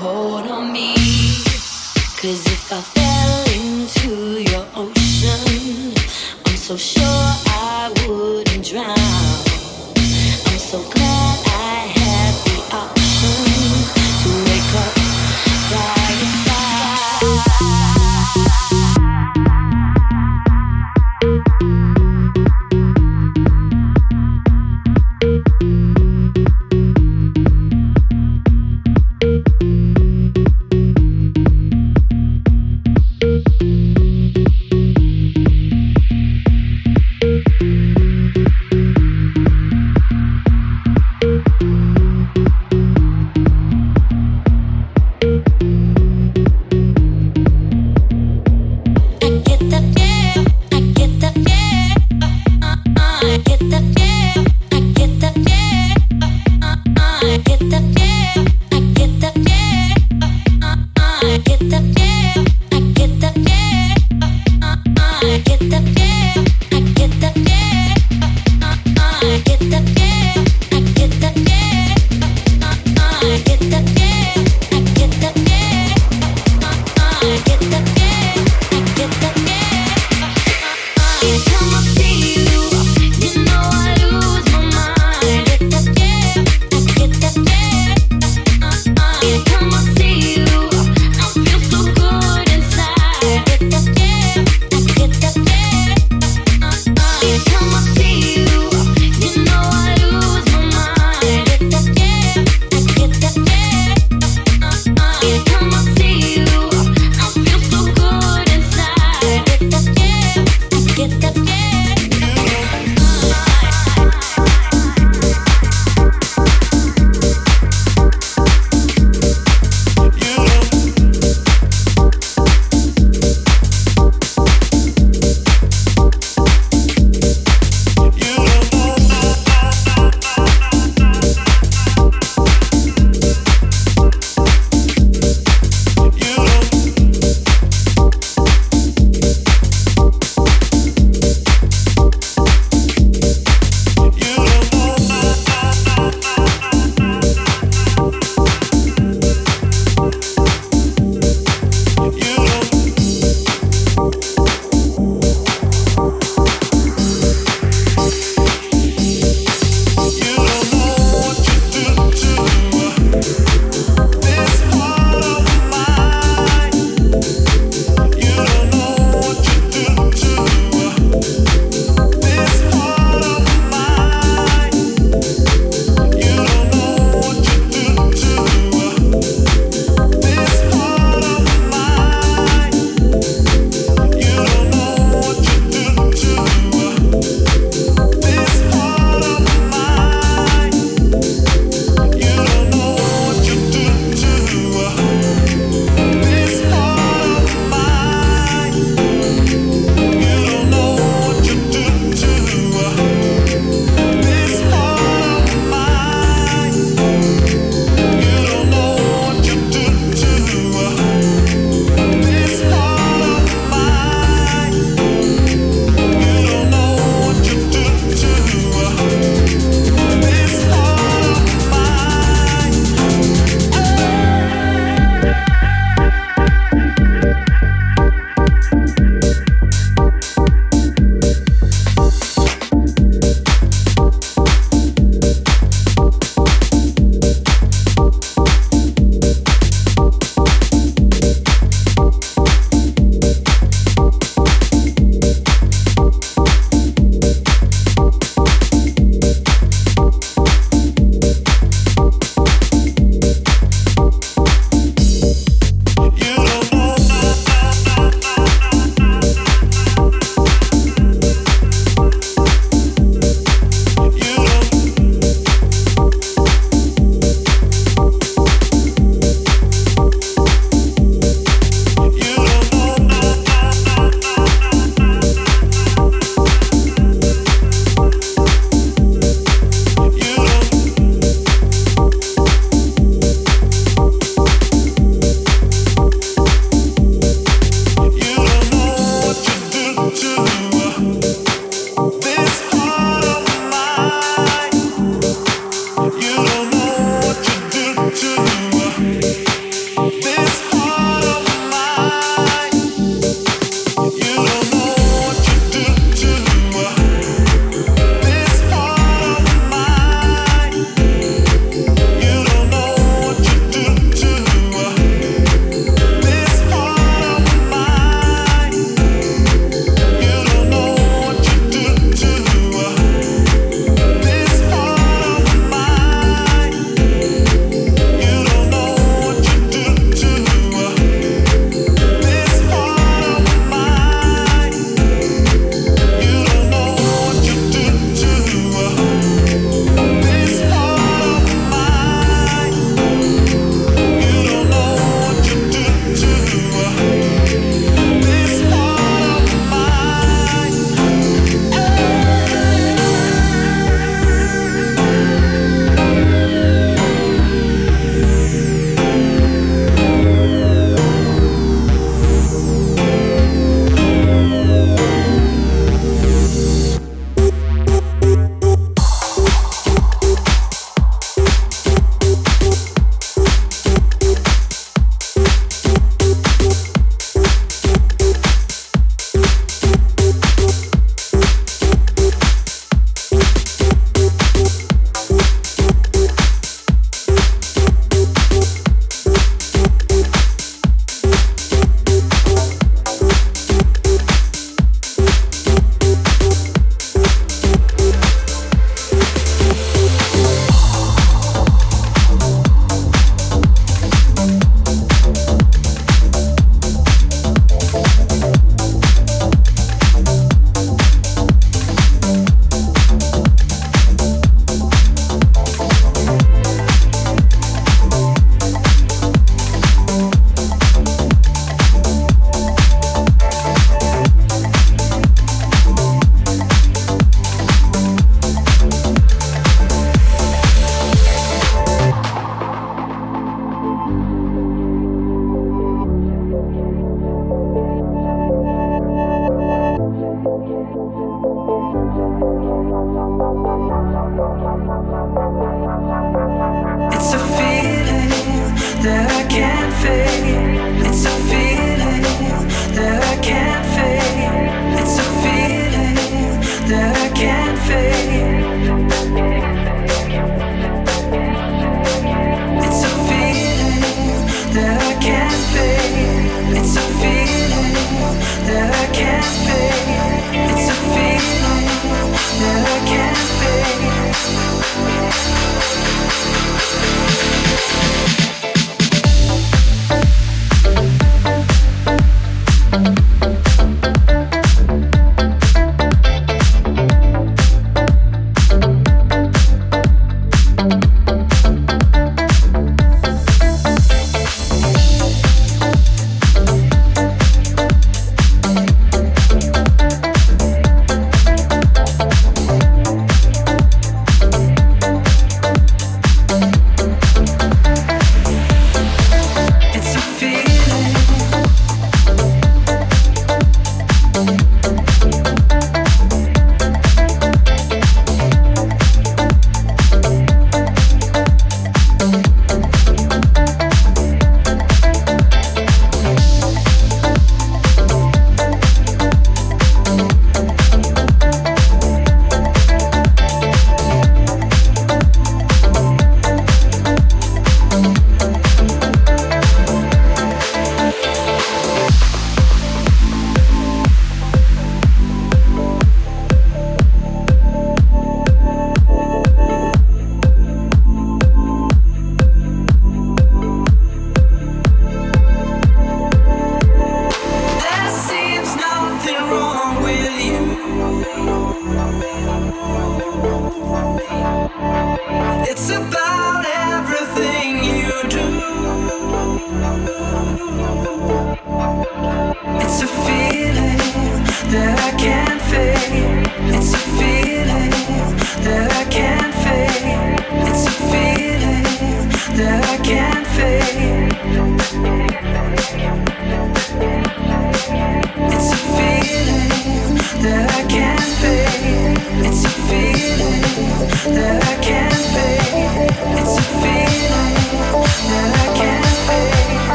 hold on me. Cause if I fell into your ocean, I'm so sure I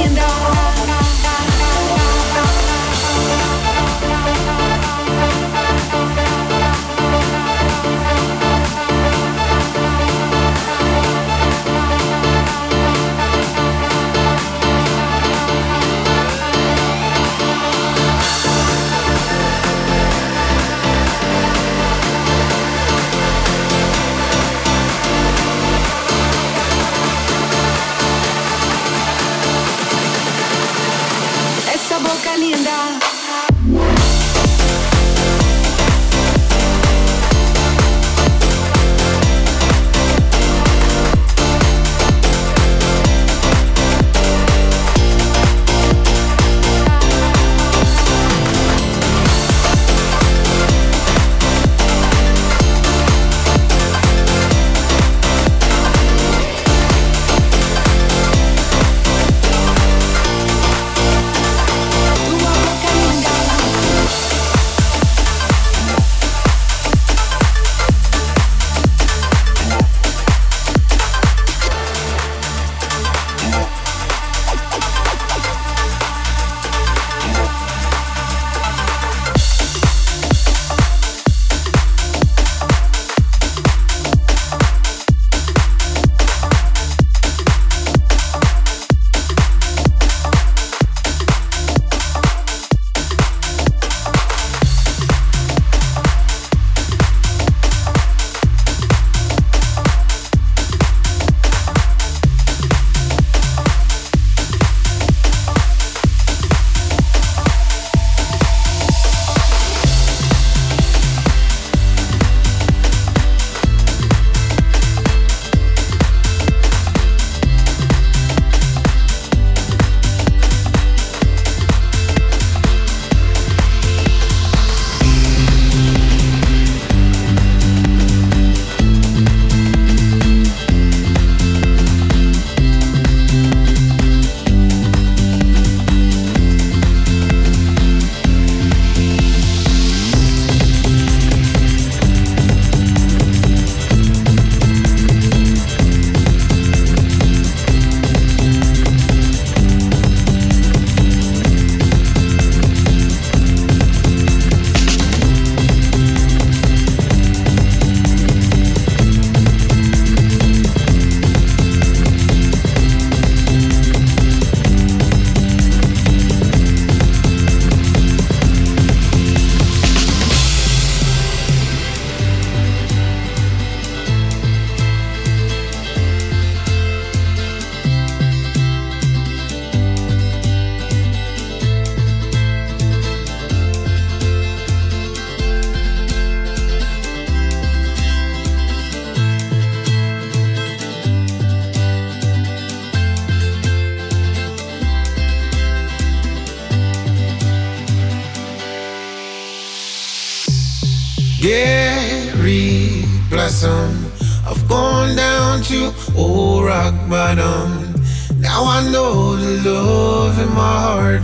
essa boca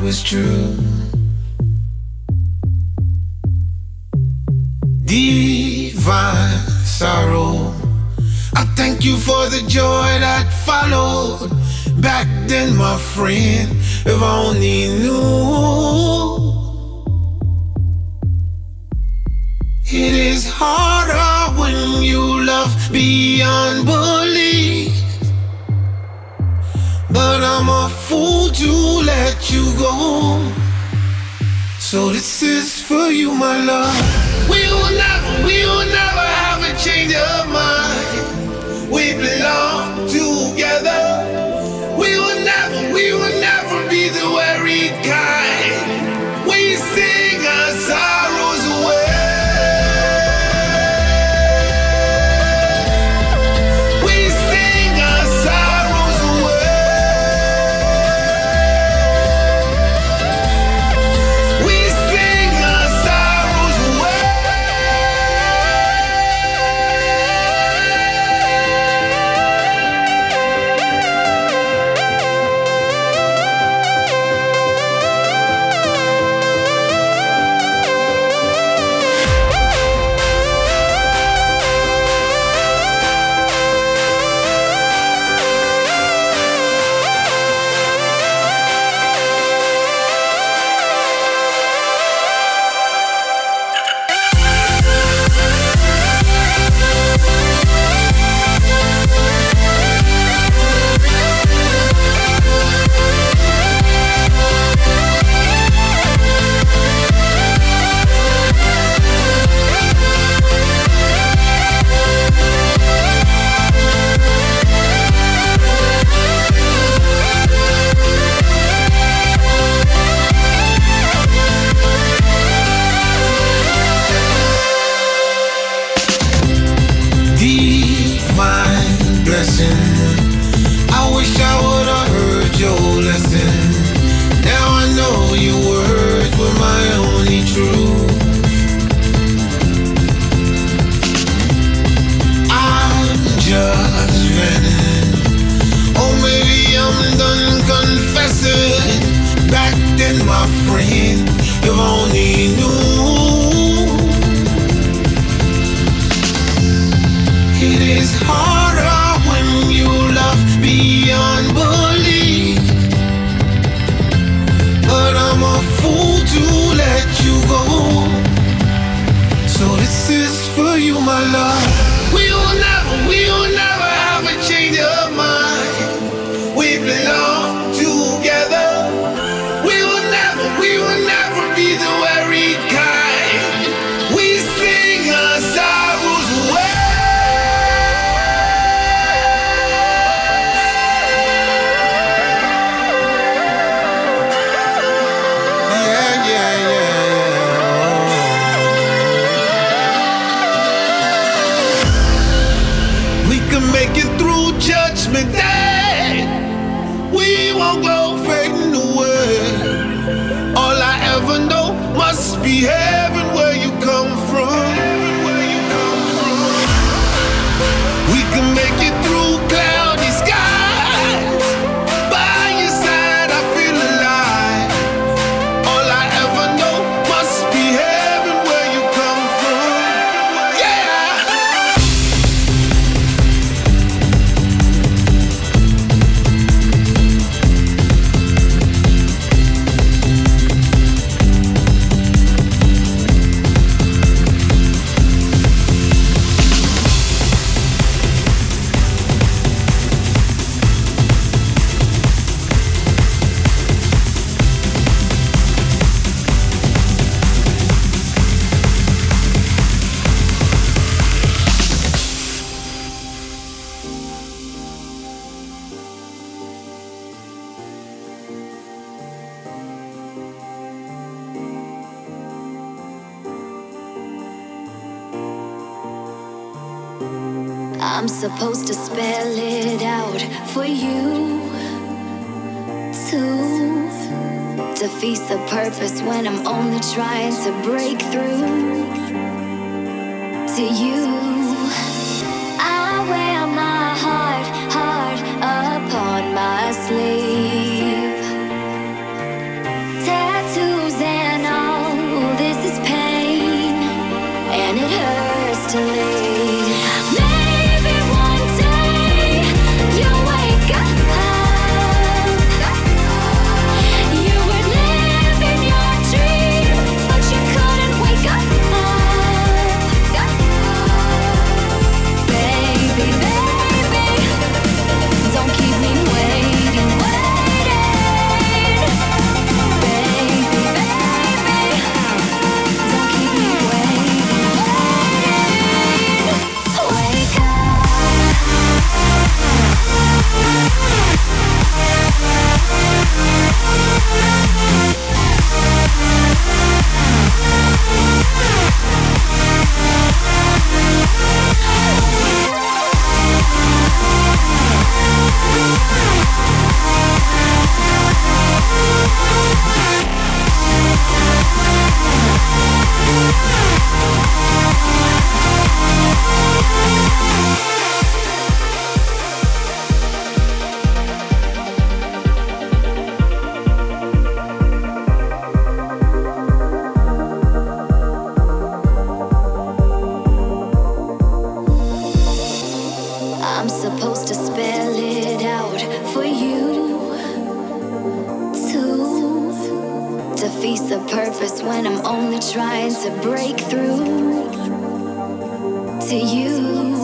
was true. Divine sorrow. I thank you for the joy that followed. Back then, my friend, if I only knew. fool to let you go. So this is for you, my love. spell it out for you to defeat the purpose when I'm only trying to break through to you. Yeah. wanna try to break through to you.